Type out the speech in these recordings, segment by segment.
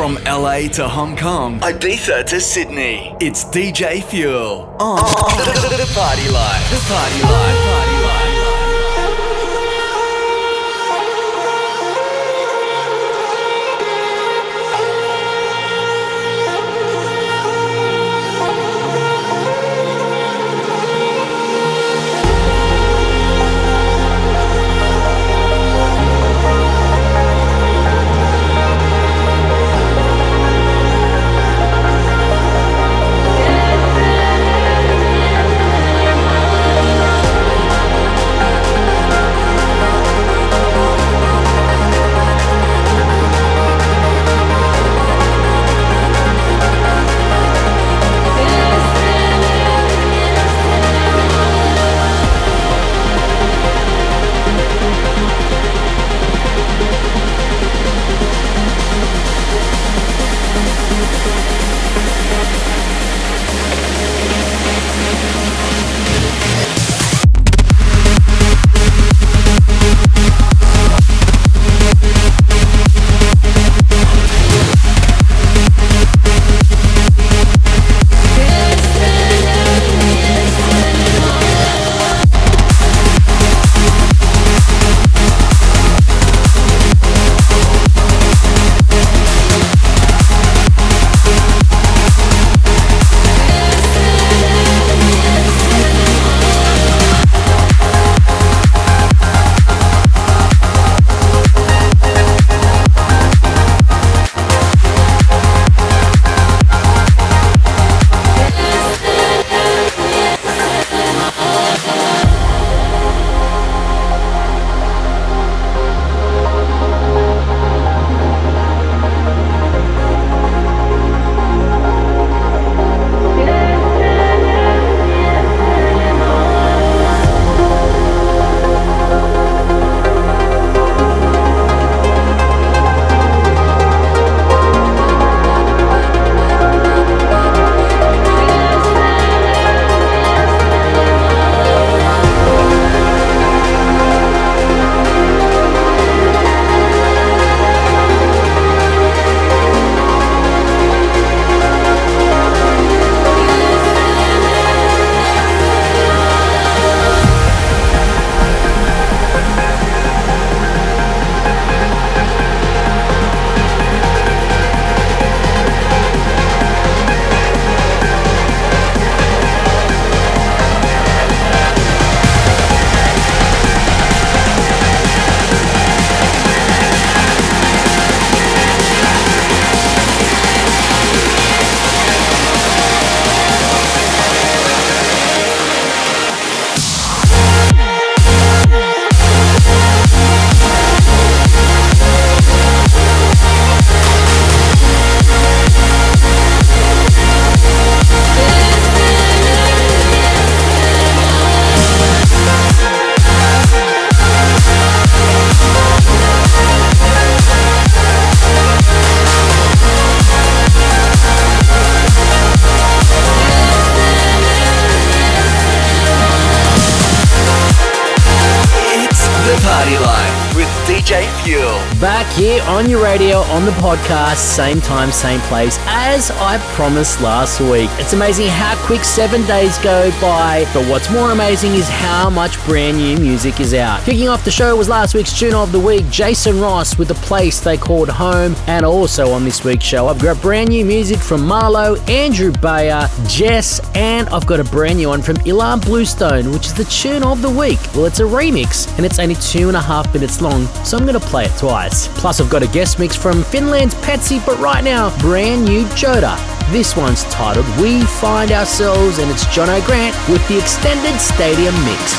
From LA to Hong Kong, Ibiza to Sydney, it's DJ Fuel oh, on the Party Life. The Party Life. Party Life. Podcast, same time, same place, as I promised last week. It's amazing how quick seven days go by, but what's more amazing is how much brand new music is out. Kicking off the show was last week's tune of the week, Jason Ross with the place they called home, and also on this week's show, I've got brand new music from Marlo, Andrew Bayer, Jess, and I've got a brand new one from Ilan Bluestone, which is the tune of the week. Well, it's a remix, and it's only two and a half minutes long, so I'm to play it twice. Plus, I've got a guest mix from Finland's Pezsi, but right now, brand new This one's titled We Find Ourselves, and it's Jono Grant with the extended stadium mix.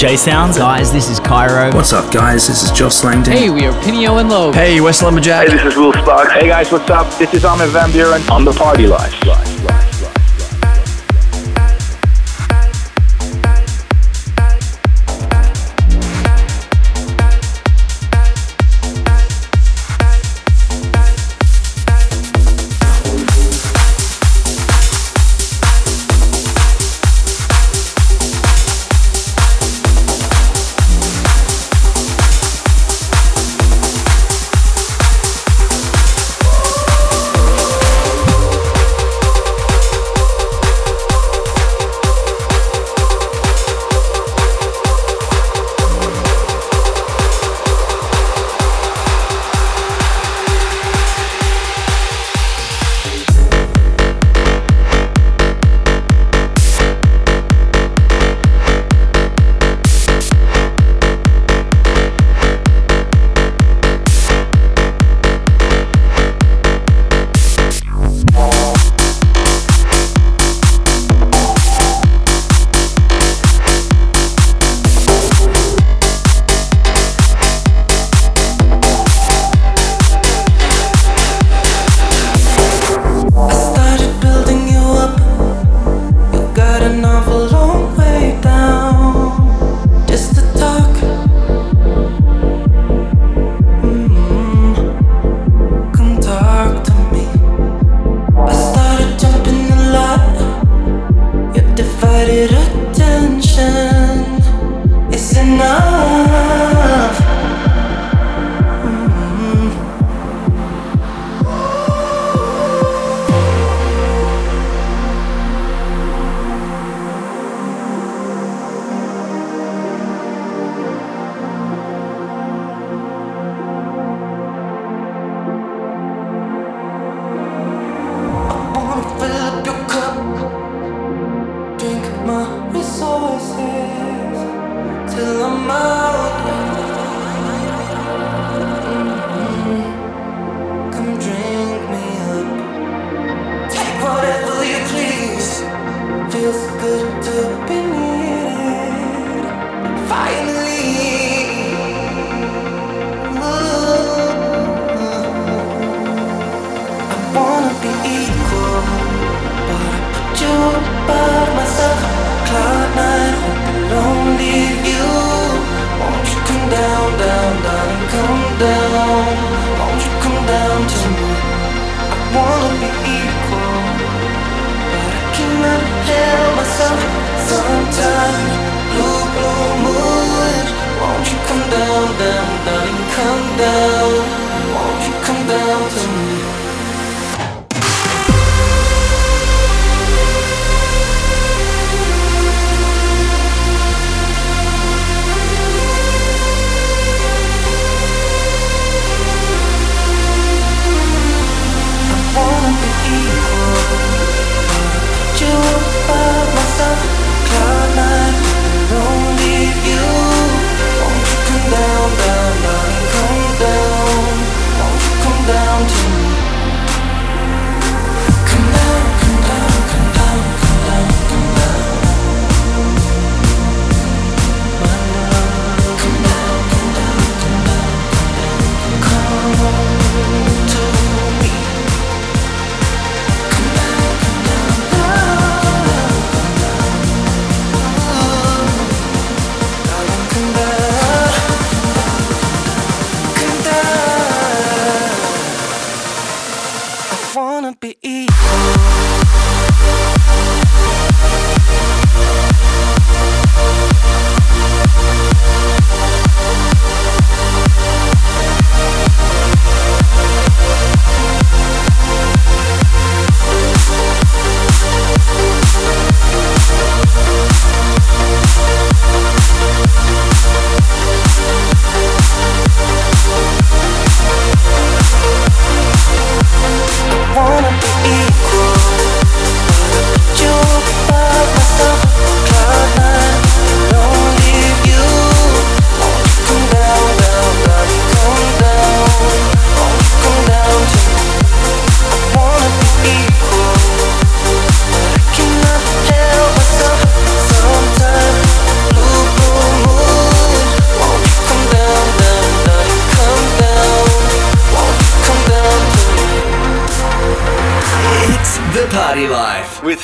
J Sounds. Guys, this is Cairo. What's up, guys? This is Joss Langdon. Hey, we are Pineo and Loeb. Hey, West Lumberjack. Hey, this is Will Sparks. Hey, guys, what's up? This is Armin van Buuren on The Party Life. down, darling, come down. Won't you come down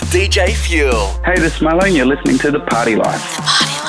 with DJ Fuel. Hey, this is Milo, and you're listening to The Party Life. My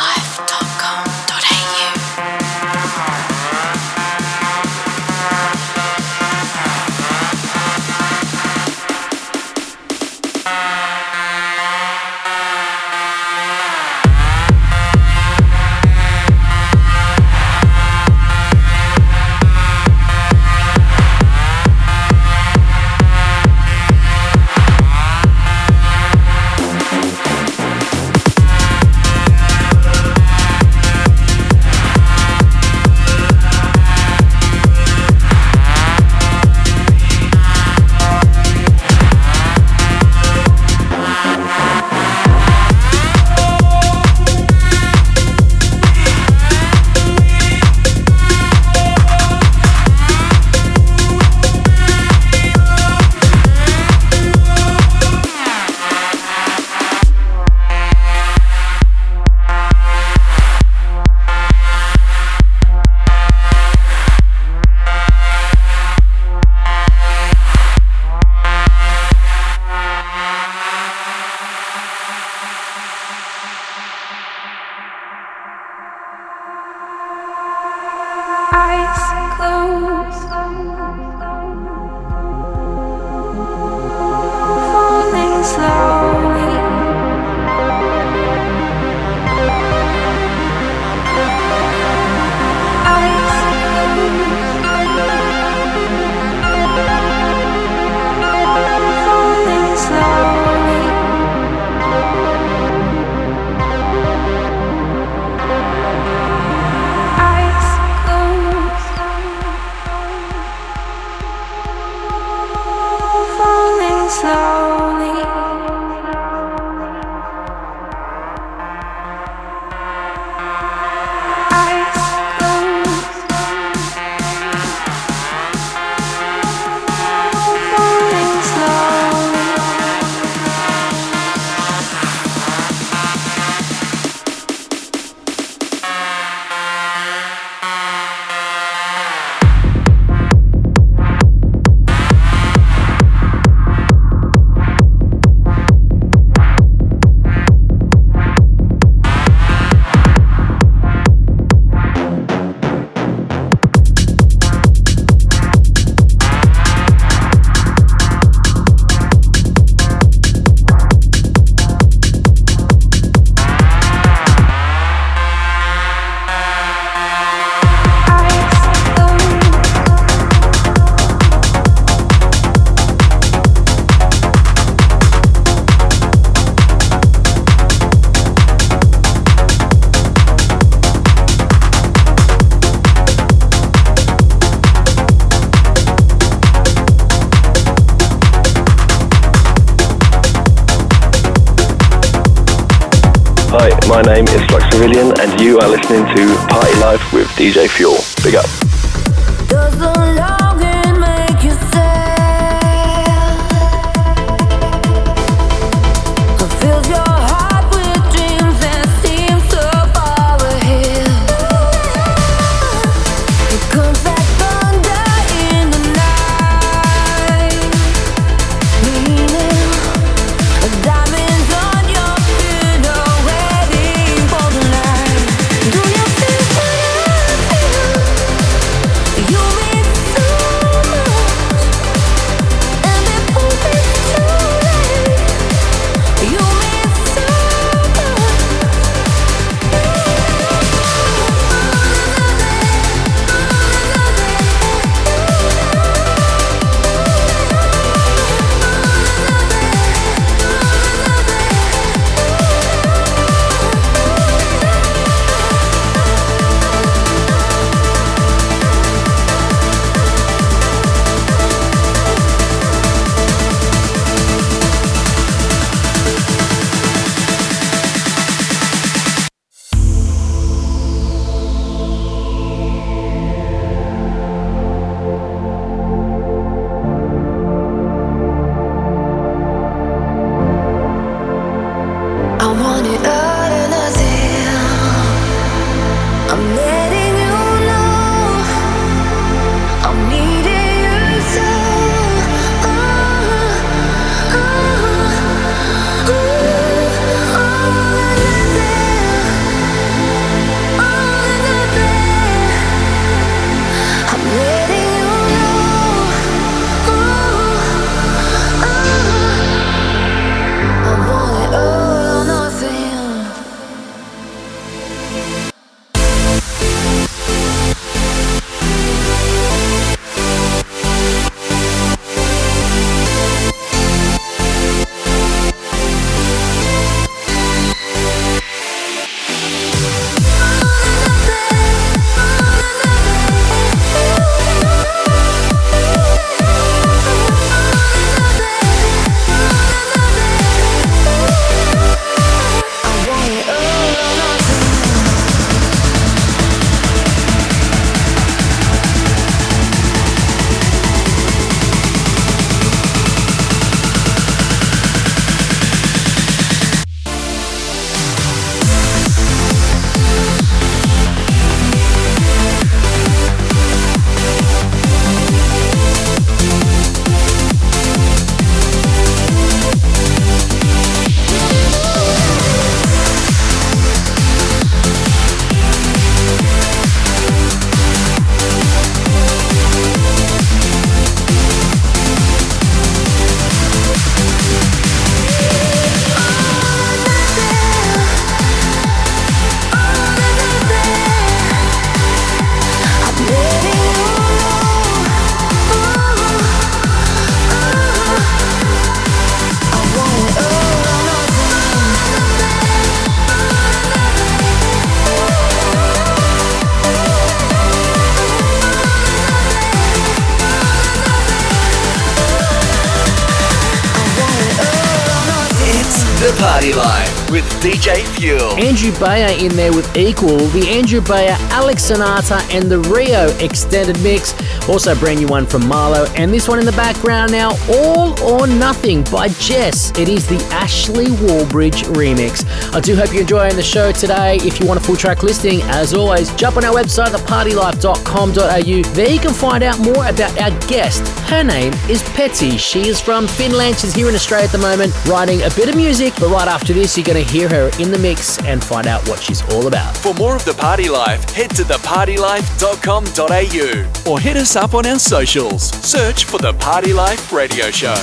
Andrew Bayer in there with Equal, the Andrew Bayer, Alex Sonata, and TheRio extended mix. Also, brand new one from Marlo, and this one in the background now, All or Nothing by Jess. It is the Ashley Wallbridge remix. I do hope you're enjoying the show today. If you want a full track listing, as always, jump on our website, thepartylife.com.au. There you can find out more about our guest. Her name is Pezsi. She is from Finland. She's here in Australia at the moment, writing a bit of music. But right after this, you're going to hear her in the mix and find out what she's all about. For more of The Party Life, head to thepartylife.com.au or hit us up on our socials. Search for The Party Life Radio Show.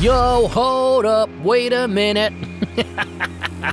Yo, hold up, wait a minute.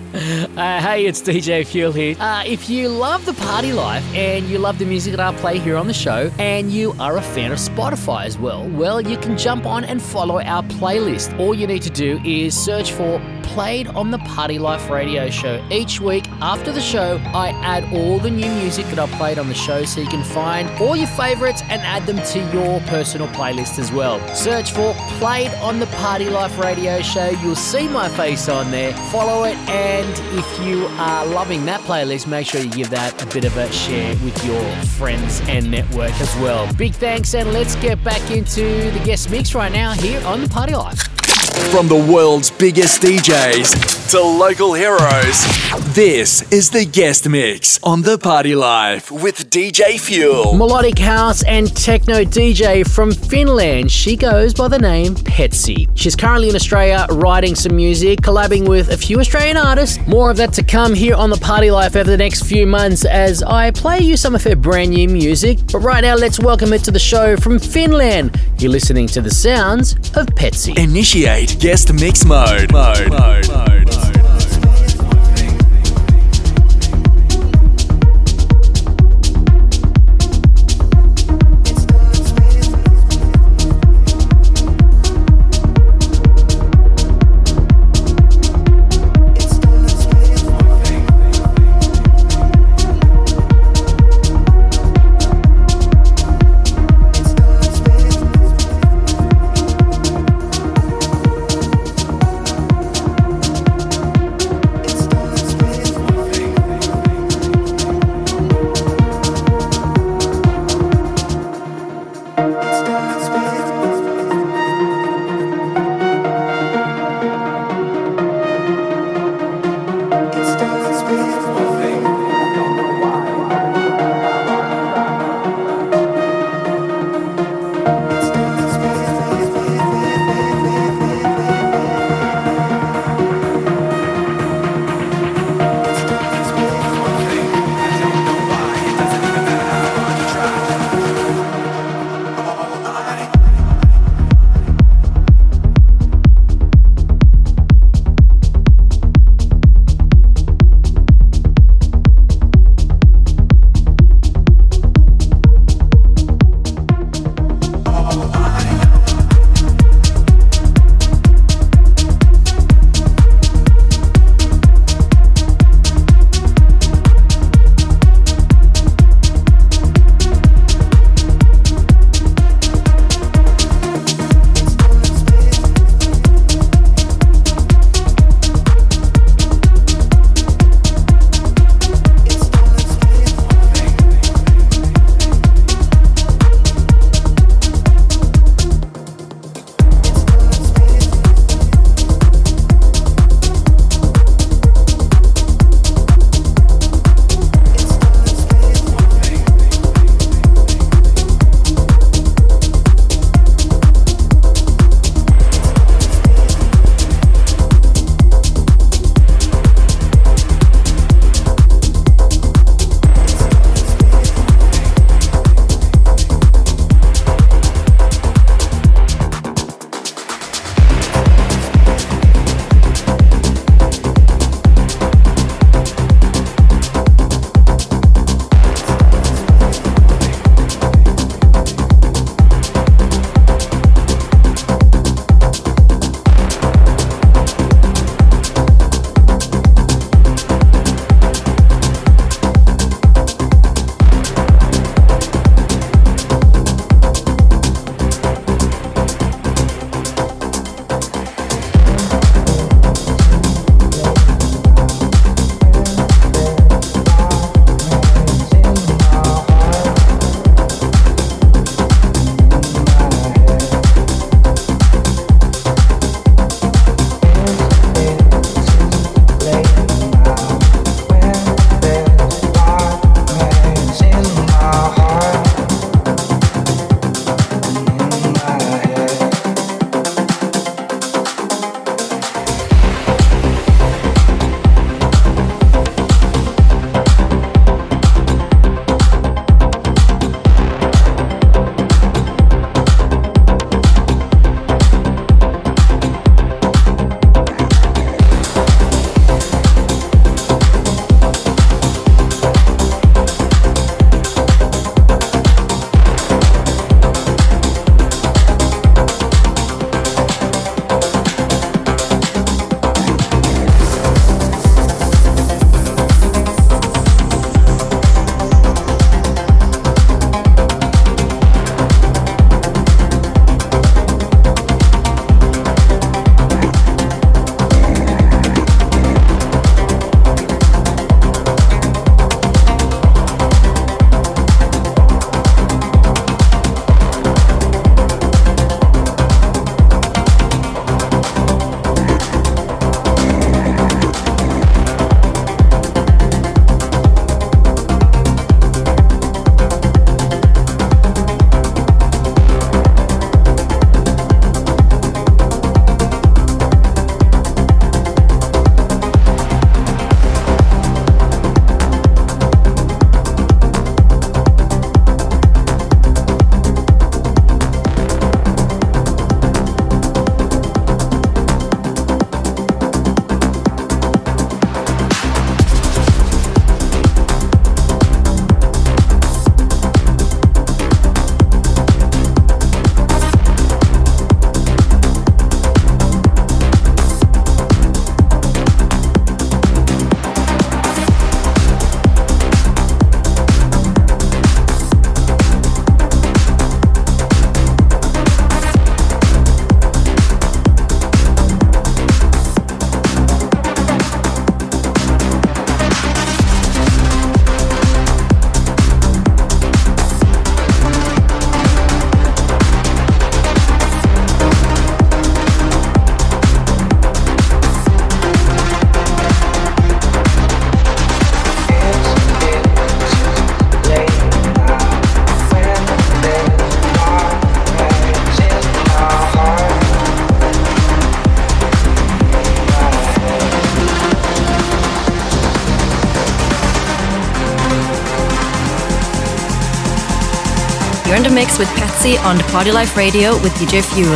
Uh, hey, it's DJ Fuel here. Uh, if you love the party life and you love the music that I play here on the show, and you are a fan of Spotify as well, well, you can jump on and follow our playlist. All you need to do is search for Played on the Party Life radio show. Each week after the show, I add all the new music that I played on the show so you can find all your favorites and add them to your personal playlist as well. Search for Played on the Party Life radio show. You'll see my face on there. Follow it and if you are loving that playlist, make sure you give that a bit of a share with your friends and network as well. Big thanks, and let's get back into the guest mix right now here on The Party Life. From the world's biggest DJs to local heroes, this is the guest mix on The Party Life with DJ Fuel. Melodic house and techno DJ from Finland. She goes by the name Pezsi. She's currently in Australia writing some music, collabing with a few Australian artists. More of that to come here on The Party Life over the next few months as I play you some of her brand new music. But right now, let's welcome it to the show from Finland. You're listening to the sounds of Pezsi. Initiate guest mix mode. Mode. Mode. Mode. You're mix with Pezsi on the Party Life Radio with DJ Fuel.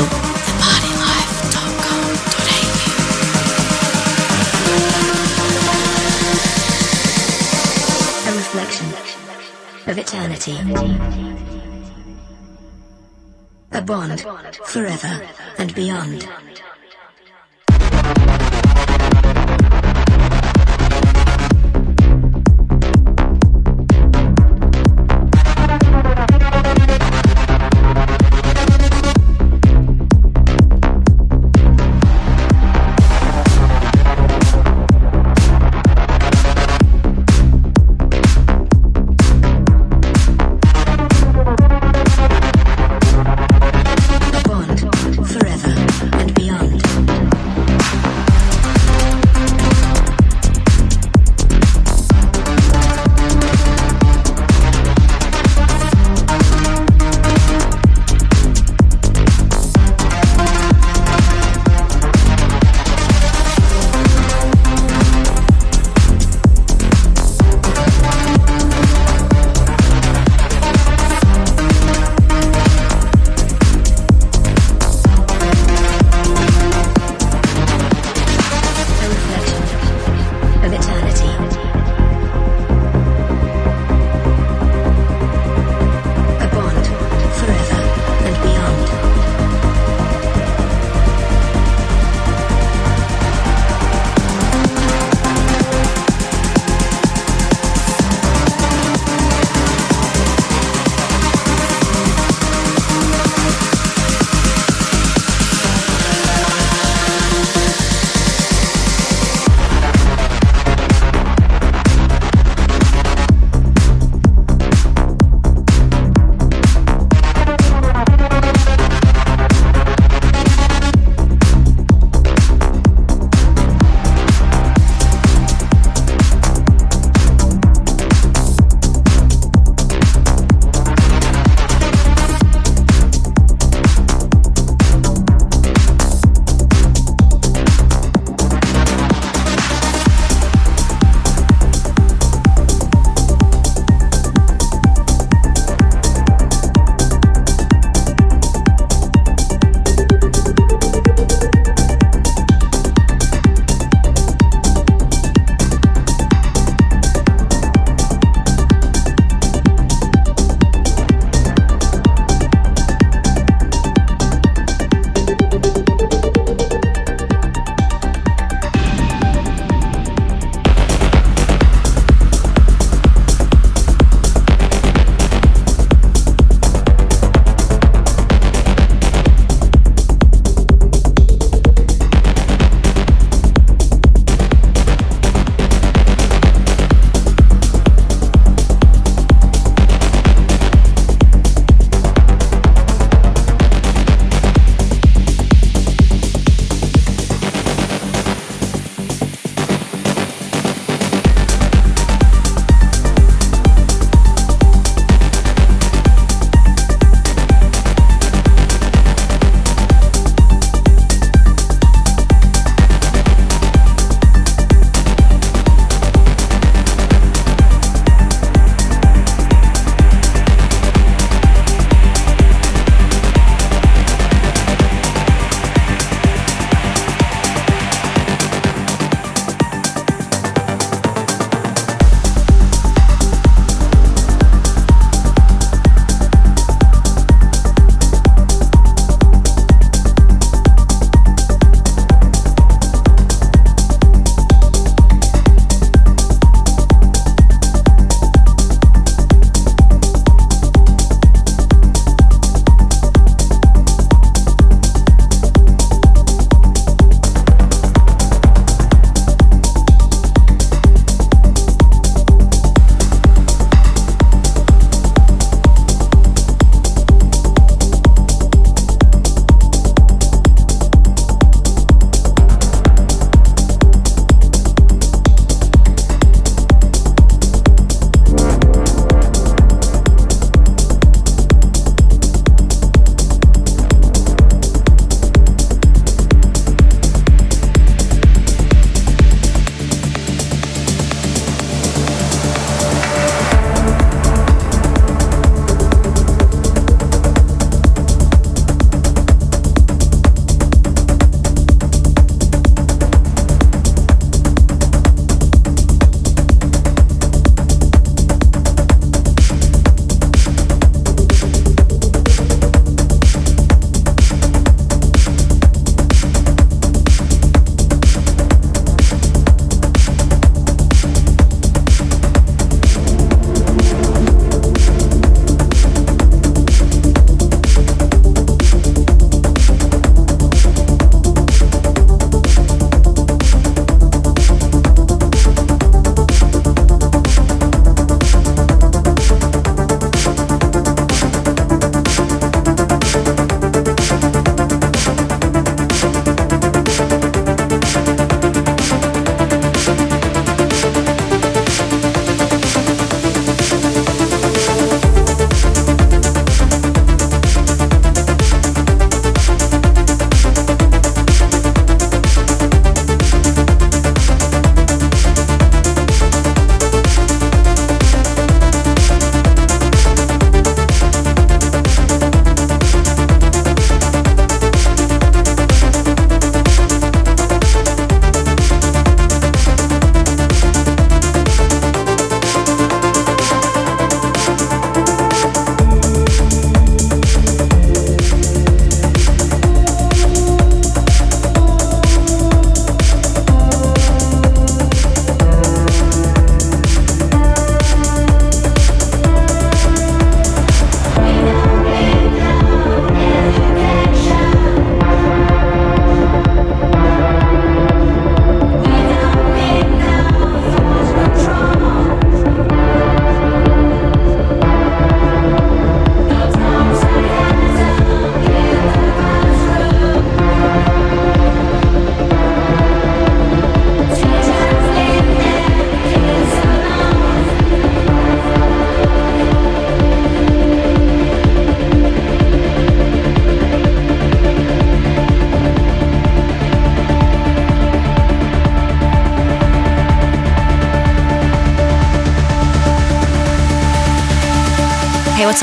A reflection of eternity. A bond forever and. A bond forever and beyond.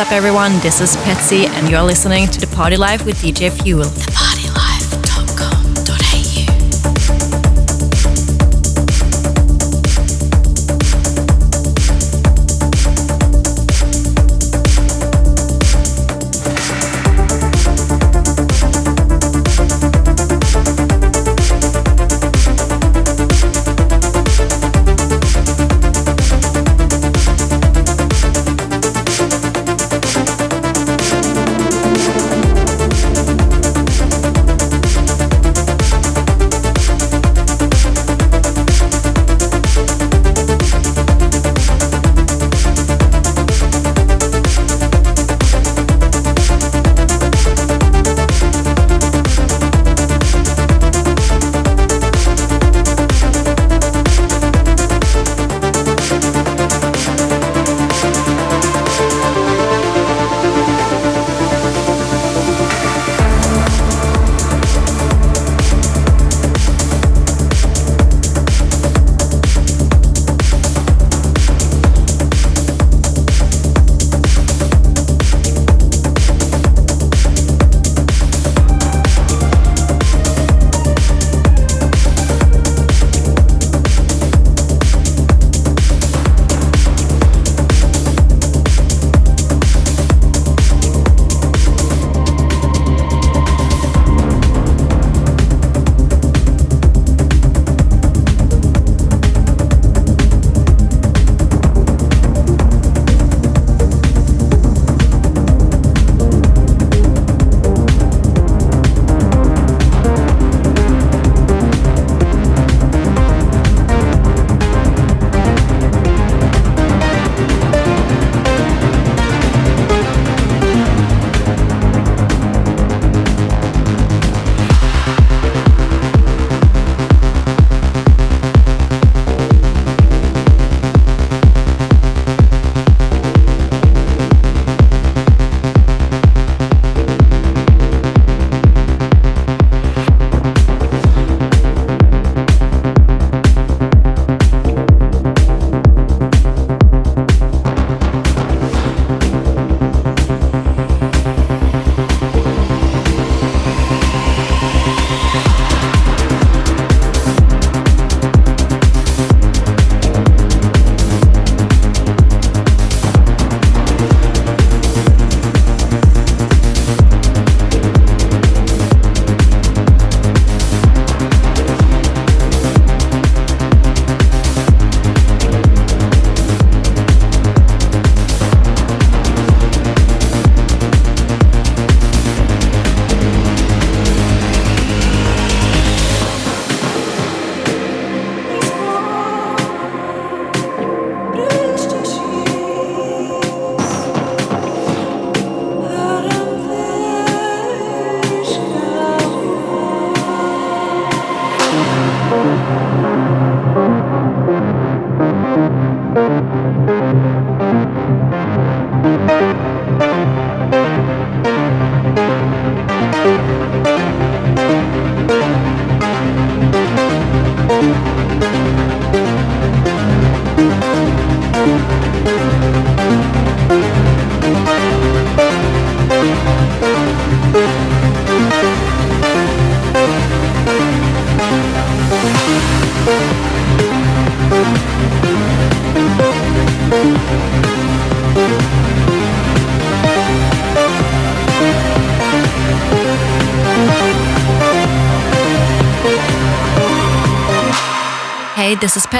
What's up, everyone? This is Pezsi, and you're listening to The Party Life with DJ Fuel.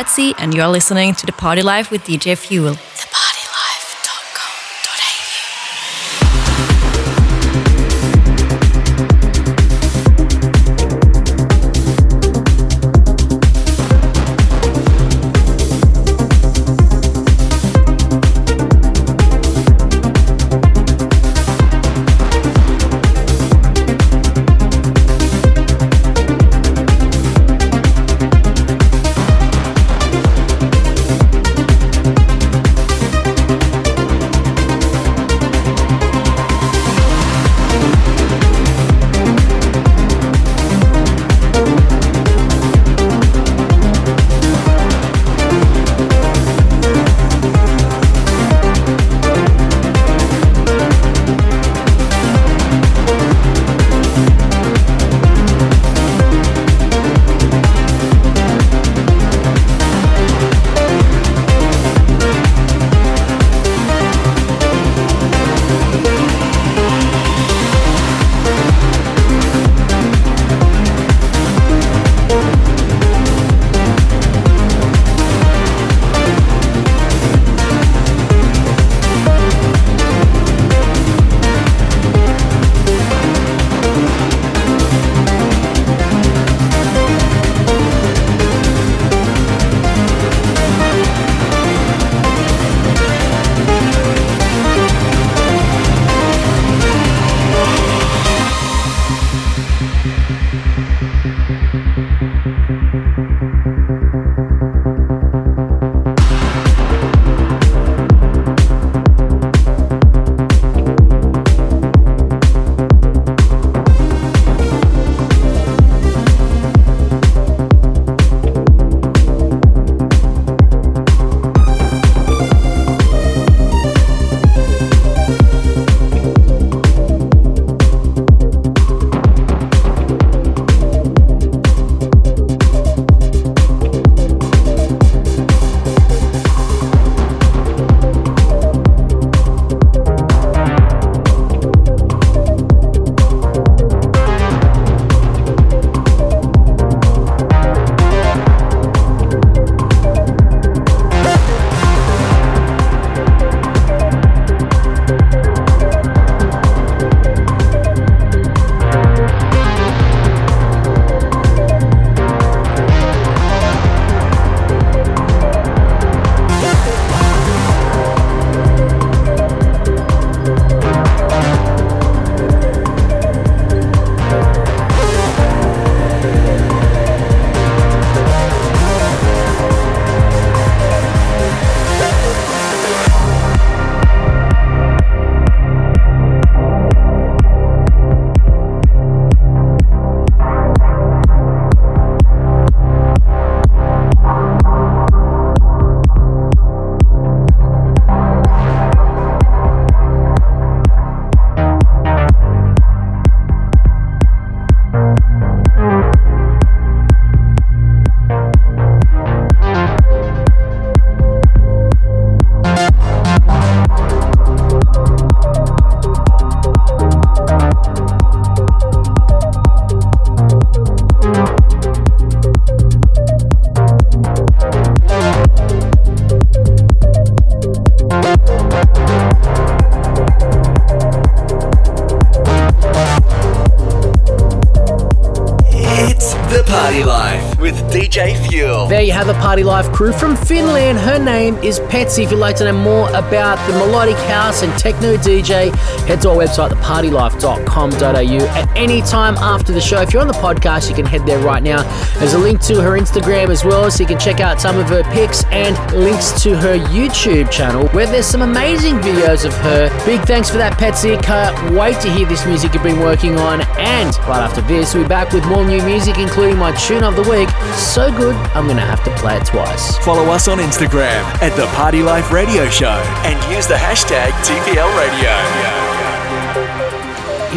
Pezsi, and you're listening to The Party Life with DJ Fuel. Crew from Finland. Her name is Pezsi. If you'd like to know more about the melodic house and techno DJ, head to our website, thepartylife.com.au at any time after the show. If you're on the podcast, you can head there right now. There's a link to her Instagram as well, so you can check out some of her pics and links to her YouTube channel where there's some amazing videos of her. Big thanks for that, Pezsi. Can't wait to hear this music you've been working on. And right after this, we'll be back with more new music, including my tune of the week. So good, I'm going to have to play it twice. Follow us on Instagram at The Party Life Radio Show and use the hashtag TPL Radio.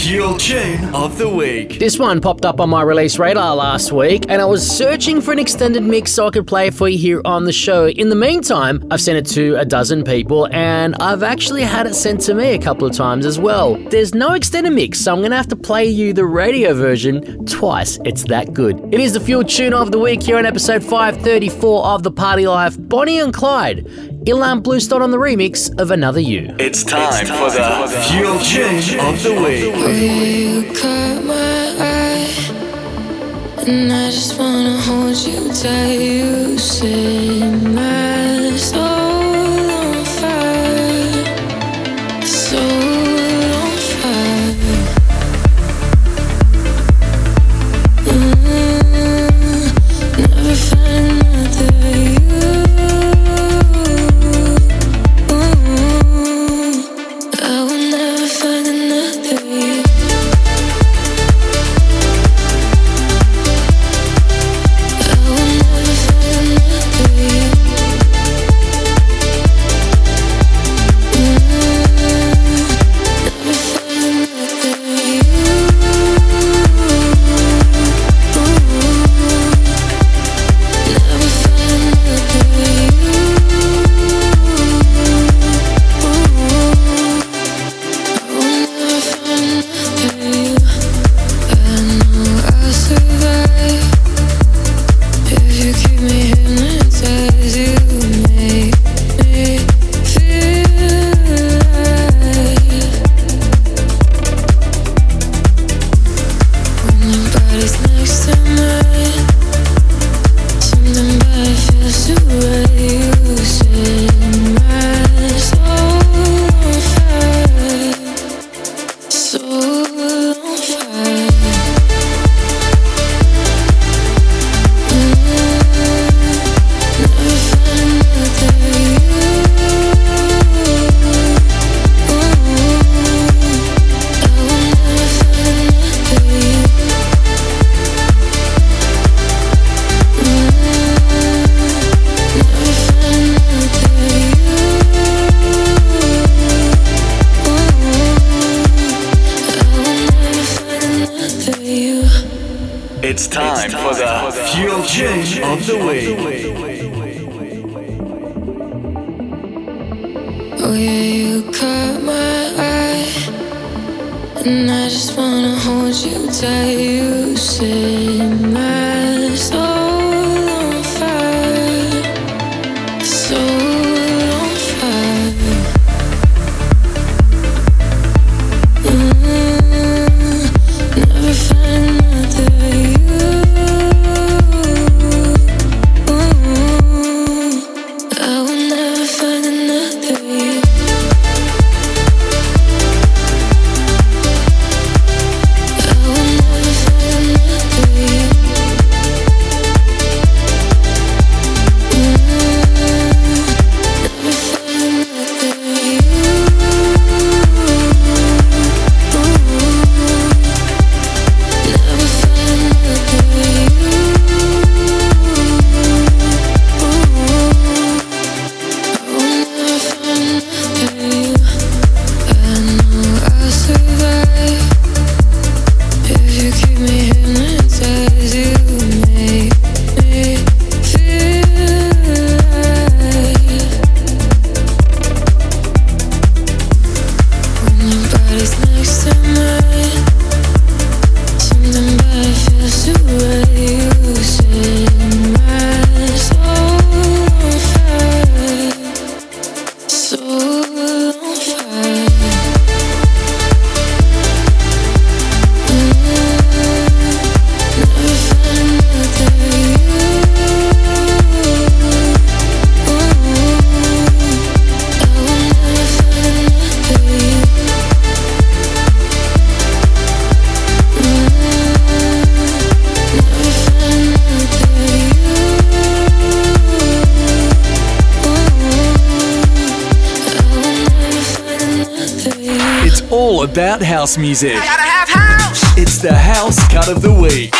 Fuel Tune of the Week. This one popped up on my release radar last week, and I was searching for an extended mix so I could play it for you here on the show. In the meantime, I've sent it to a dozen people, and I've actually had it sent to me a couple of times as well. There's no extended mix, so I'm gonna have to play you the radio version twice. It's that good. It is the Fuel Tune of the Week here on episode 534 of The Party Life. Bonnie and Clyde. Ilan Bluestone on the remix of Another You. It's time, it's time for, the for the Fuel Tune of the Week. You caught my eye, and I just wanna hold you tight. You set my soul house music. House. It's the house cut of the week.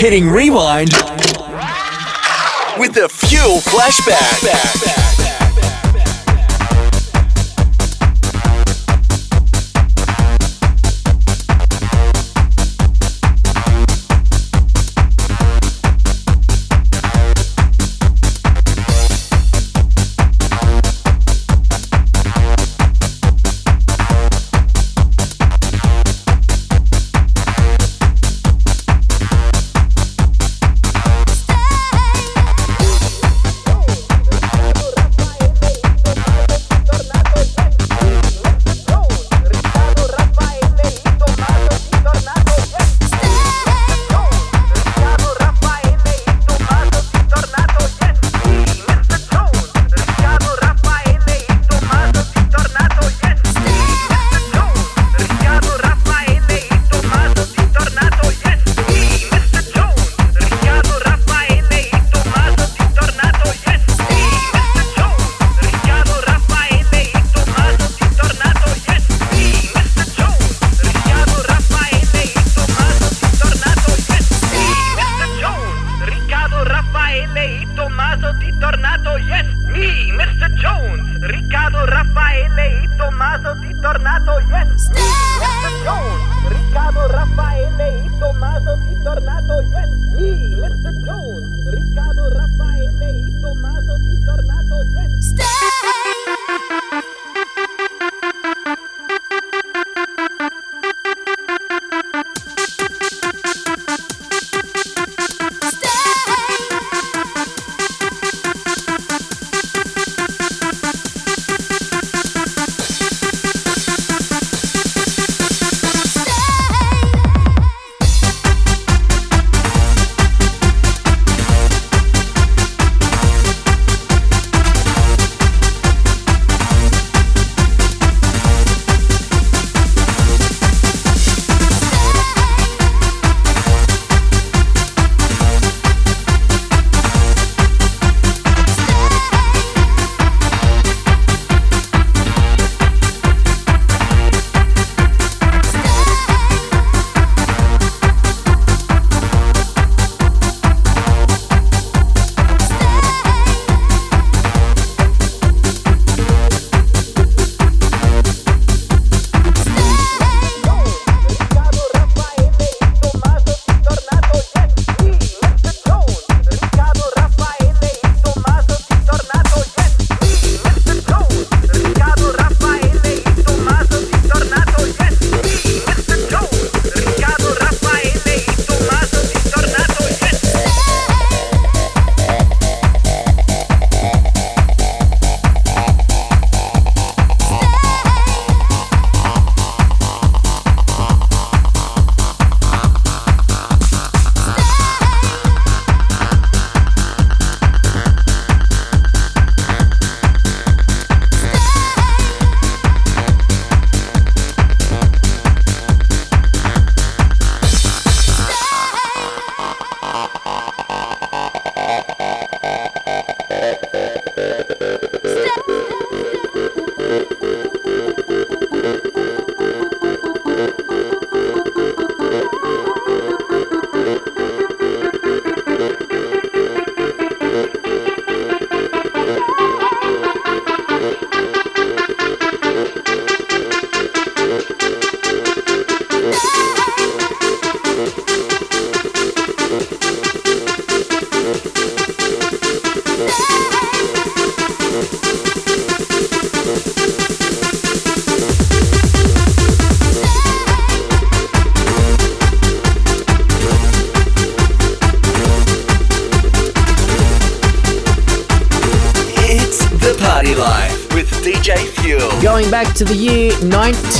Hitting rewind with the Fuel Flashback.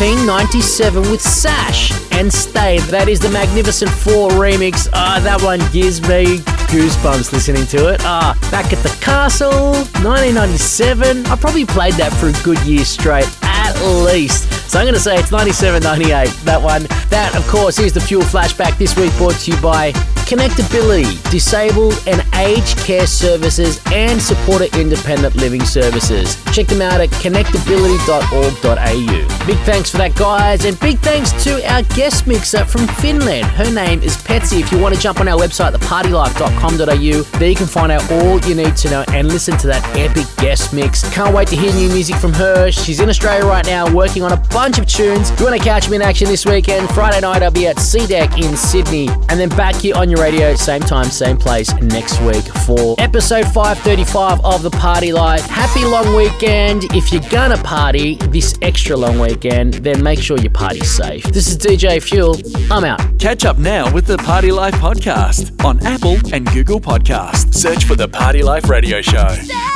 1997 with Sash and Stay. That is the Magnificent Four remix. Ah, that one gives me goosebumps listening to it. Ah, back at the castle, 1997. I probably played that for a good year straight, at least. So I'm going to say it's 97, 98. That one. That, of course, is the Fuel Flashback this week brought to you by Connectability, Disabled and Aged Care Services, and Supporter Independent Living Services. Check them out at connectability.org.au. Big thanks for that, guys, and big thanks to our guest mixer from Finland. Her name is Pezsi. If you want to jump on our website, thepartylife.com.au, there you can find out all you need to know and listen to that epic guest mix. Can't wait to hear new music from her. She's in Australia right now working on a bunch of tunes. If you want to catch me in action this weekend, Friday night I'll be at C-Deck in Sydney, and then back here on your radio, same time, same place next week for episode 535 of The Party Life. Happy long weekend. If you're gonna party this extra long weekend, then make sure you party safe. This is DJ Fuel. I'm out. Catch up now with the Party Life podcast on Apple and Google Podcasts. Search for the Party Life Radio Show.